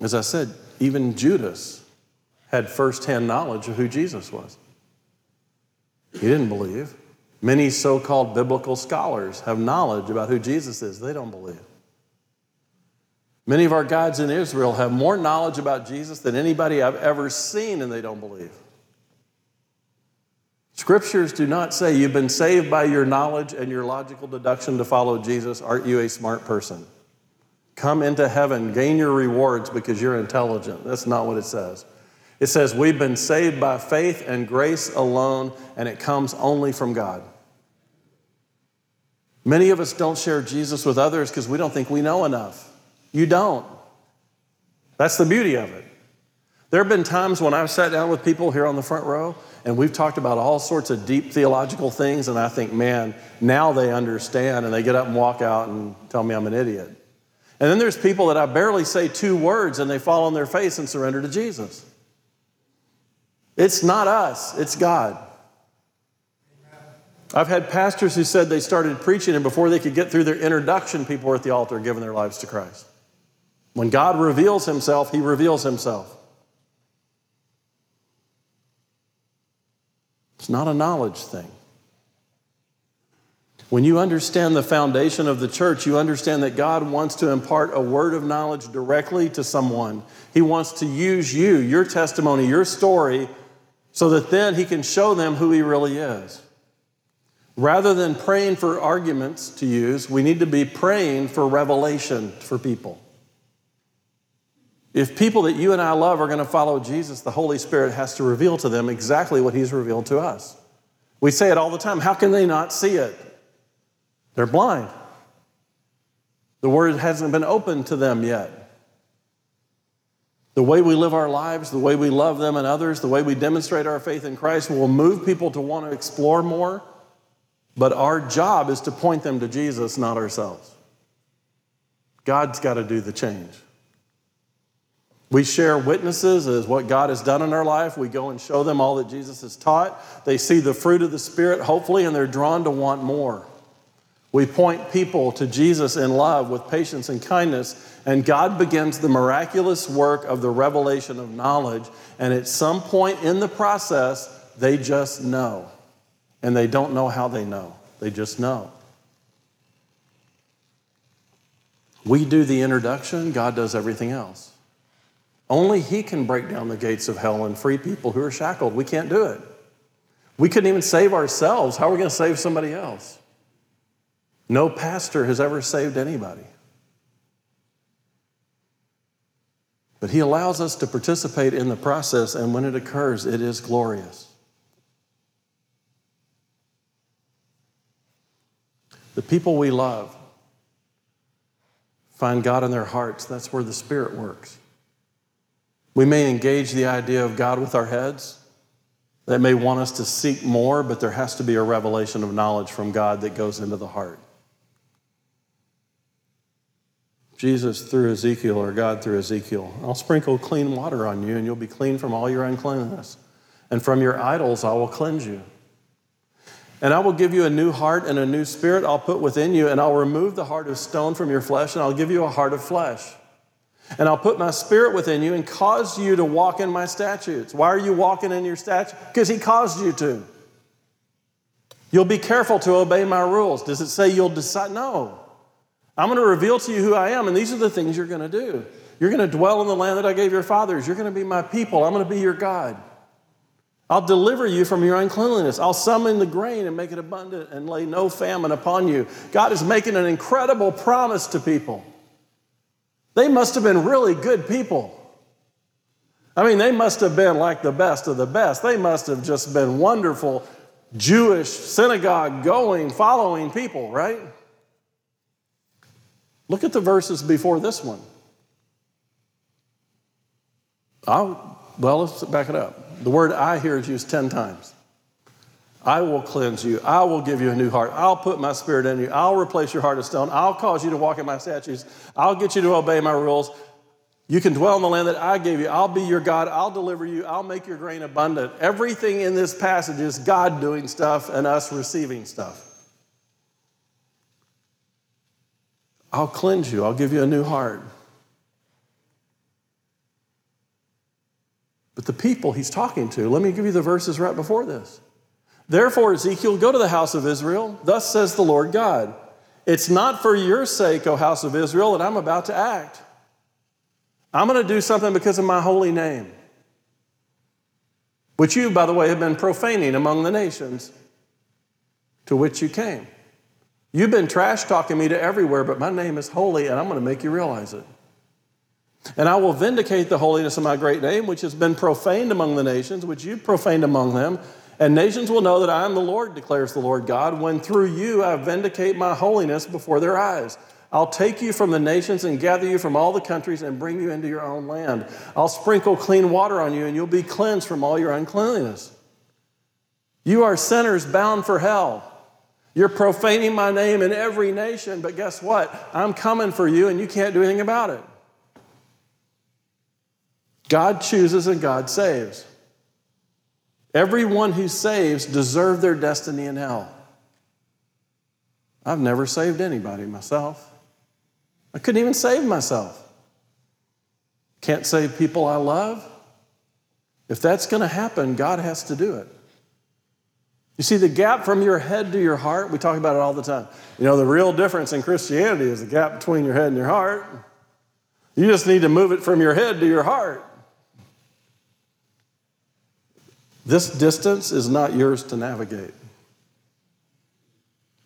Speaker 1: As I said, even Judas had firsthand knowledge of who Jesus was. He didn't believe. Many so called biblical scholars have knowledge about who Jesus is, they don't believe. Many of our guides in Israel have more knowledge about Jesus than anybody I've ever seen, and they don't believe. Scriptures do not say you've been saved by your knowledge and your logical deduction to follow Jesus. Aren't you a smart person? Come into heaven, gain your rewards because you're intelligent. That's not what it says. It says we've been saved by faith and grace alone, and it comes only from God. Many of us don't share Jesus with others because we don't think we know enough. You don't. That's the beauty of it. There have been times when I've sat down with people here on the front row and we've talked about all sorts of deep theological things, and I think, man, now they understand, and they get up and walk out and tell me I'm an idiot. And then there's people that I barely say two words and they fall on their face and surrender to Jesus. It's not us, it's God. I've had pastors who said they started preaching, and before they could get through their introduction, people were at the altar giving their lives to Christ. When God reveals Himself, He reveals Himself. It's not a knowledge thing. When you understand the foundation of the church, you understand that God wants to impart a word of knowledge directly to someone. He wants to use you, your testimony, your story, so that then He can show them who He really is. Rather than praying for arguments to use, we need to be praying for revelation for people. If people that you and I love are going to follow Jesus, the Holy Spirit has to reveal to them exactly what He's revealed to us. We say it all the time. How can they not see it? They're blind. The Word hasn't been opened to them yet. The way we live our lives, the way we love them and others, the way we demonstrate our faith in Christ will move people to want to explore more but our job is to point them to Jesus, not ourselves. God's got to do the change. We share witnesses as what God has done in our life. We go and show them all that Jesus has taught. They see the fruit of the Spirit, hopefully, and they're drawn to want more. We point people to Jesus in love with patience and kindness, and God begins the miraculous work of the revelation of knowledge. And at some point in the process, they just know and they don't know how they know, they just know. We do the introduction, God does everything else. Only He can break down the gates of hell and free people who are shackled. We can't do it. We couldn't even save ourselves. How are we going to save somebody else? No pastor has ever saved anybody. But He allows us to participate in the process, and when it occurs, it is glorious. The people we love find God in their hearts. That's where the Spirit works. We may engage the idea of God with our heads. That may want us to seek more, but there has to be a revelation of knowledge from God that goes into the heart. Jesus through Ezekiel, or God through Ezekiel, I'll sprinkle clean water on you, and you'll be clean from all your uncleanness. And from your idols I will cleanse you. And I will give you a new heart and a new spirit I'll put within you, and I'll remove the heart of stone from your flesh, and I'll give you a heart of flesh. And I'll put my spirit within you and cause you to walk in my statutes. Why are you walking in your statutes? Because he caused you to. You'll be careful to obey my rules. Does it say you'll decide? No. I'm going to reveal to you who I am, and these are the things you're going to do. You're going to dwell in the land that I gave your fathers. You're going to be my people. I'm going to be your God. I'll deliver you from your uncleanliness. I'll summon the grain and make it abundant and lay no famine upon you. God is making an incredible promise to people. They must have been really good people. I mean, they must have been like the best of the best. They must have just been wonderful Jewish synagogue going, following people, right? Look at the verses before this one. I'll, well, let's back it up. The word I here is used 10 times. I will cleanse you. I will give you a new heart. I'll put my spirit in you. I'll replace your heart of stone. I'll cause you to walk in my statutes. I'll get you to obey my rules. You can dwell in the land that I gave you. I'll be your God. I'll deliver you. I'll make your grain abundant. Everything in this passage is God doing stuff and us receiving stuff. I'll cleanse you. I'll give you a new heart. But the people he's talking to, let me give you the verses right before this. Therefore, Ezekiel, go to the house of Israel. Thus says the Lord God It's not for your sake, O house of Israel, that I'm about to act. I'm going to do something because of my holy name, which you, by the way, have been profaning among the nations to which you came. You've been trash talking me to everywhere, but my name is holy, and I'm going to make you realize it. And I will vindicate the holiness of my great name, which has been profaned among the nations, which you've profaned among them. And nations will know that I am the Lord, declares the Lord God, when through you I vindicate my holiness before their eyes. I'll take you from the nations and gather you from all the countries and bring you into your own land. I'll sprinkle clean water on you, and you'll be cleansed from all your uncleanliness. You are sinners bound for hell. You're profaning my name in every nation, but guess what? I'm coming for you, and you can't do anything about it. God chooses and God saves. Everyone who saves deserve their destiny in hell. I've never saved anybody myself. I couldn't even save myself. Can't save people I love. If that's going to happen, God has to do it. You see, the gap from your head to your heart, we talk about it all the time. You know, the real difference in Christianity is the gap between your head and your heart. You just need to move it from your head to your heart. This distance is not yours to navigate.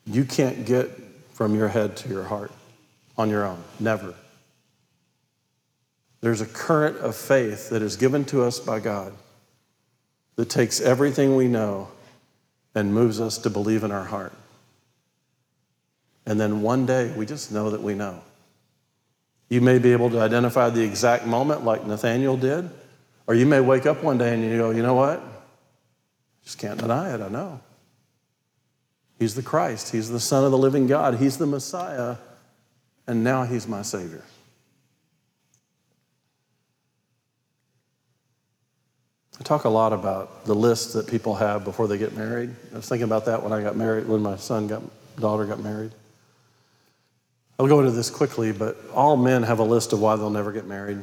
Speaker 1: You can't get from your head to your heart on your own. Never. There's a current of faith that is given to us by God that takes everything we know and moves us to believe in our heart. And then one day we just know that we know. You may be able to identify the exact moment like Nathanael did, or you may wake up one day and you go, you know what? Just can't deny it, I know. He's the Christ, He's the Son of the living God, He's the Messiah, and now He's my Savior. I talk a lot about the list that people have before they get married. I was thinking about that when I got married, when my son got daughter got married. I'll go into this quickly, but all men have a list of why they'll never get married.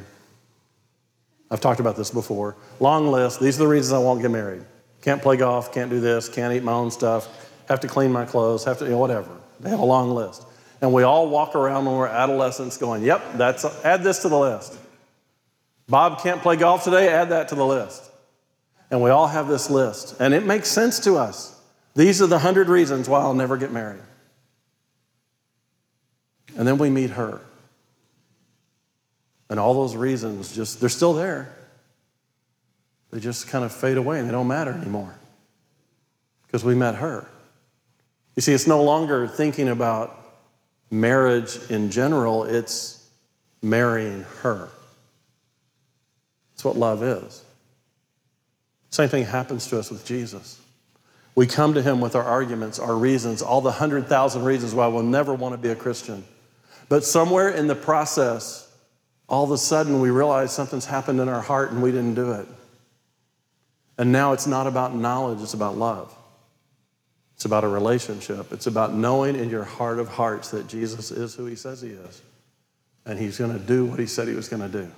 Speaker 1: I've talked about this before. Long list. These are the reasons I won't get married. Can't play golf, can't do this, can't eat my own stuff, have to clean my clothes, have to, you know, whatever. They have a long list. And we all walk around when we're adolescents going, yep, that's, add this to the list. Bob can't play golf today, add that to the list. And we all have this list. And it makes sense to us. These are the hundred reasons why I'll never get married. And then we meet her. And all those reasons just, they're still there they just kind of fade away and they don't matter anymore because we met her. You see, it's no longer thinking about marriage in general, it's marrying her. That's what love is. Same thing happens to us with Jesus. We come to him with our arguments, our reasons, all the hundred thousand reasons why we'll never want to be a Christian. But somewhere in the process, all of a sudden we realize something's happened in our heart and we didn't do it. And now it's not about knowledge, it's about love. It's about a relationship. It's about knowing in your heart of hearts that Jesus is who he says he is. and he's going to do what he said he was going to do.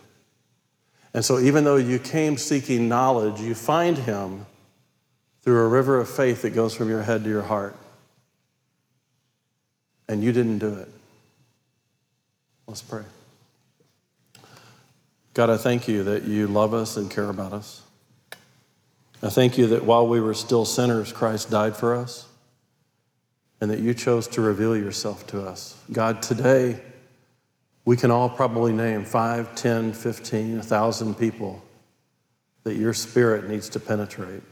Speaker 1: And so, even though you came seeking knowledge, you find him through a river of faith that goes from your head to your heart. And you didn't do it. Let's pray. God, I thank you that you love us and care about us. I thank you that while we were still sinners, Christ died for us and that you chose to reveal yourself to us. God, today, we can all probably name 5, 10, 15, 1,000 people that your spirit needs to penetrate.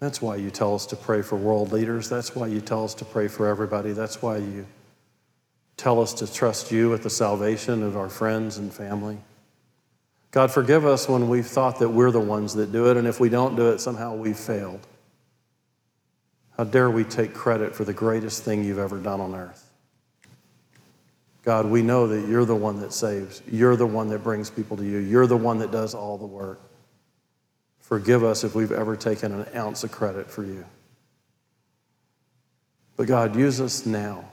Speaker 1: That's why you tell us to pray for world leaders. That's why you tell us to pray for everybody. That's why you tell us to trust you with the salvation of our friends and family. God, forgive us when we've thought that we're the ones that do it, and if we don't do it, somehow we've failed. How dare we take credit for the greatest thing you've ever done on earth? God, we know that you're the one that saves. You're the one that brings people to you. You're the one that does all the work. Forgive us if we've ever taken an ounce of credit for you. But God, use us now.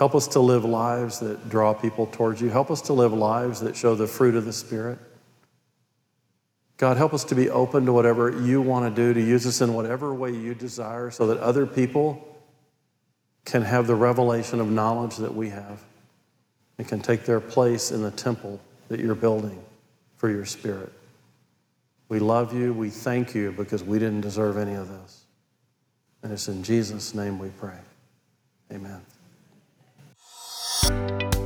Speaker 1: Help us to live lives that draw people towards you. Help us to live lives that show the fruit of the Spirit. God, help us to be open to whatever you want to do, to use us in whatever way you desire so that other people can have the revelation of knowledge that we have and can take their place in the temple that you're building for your spirit. We love you. We thank you because we didn't deserve any of this. And it's in Jesus' name we pray. Amen. Thank you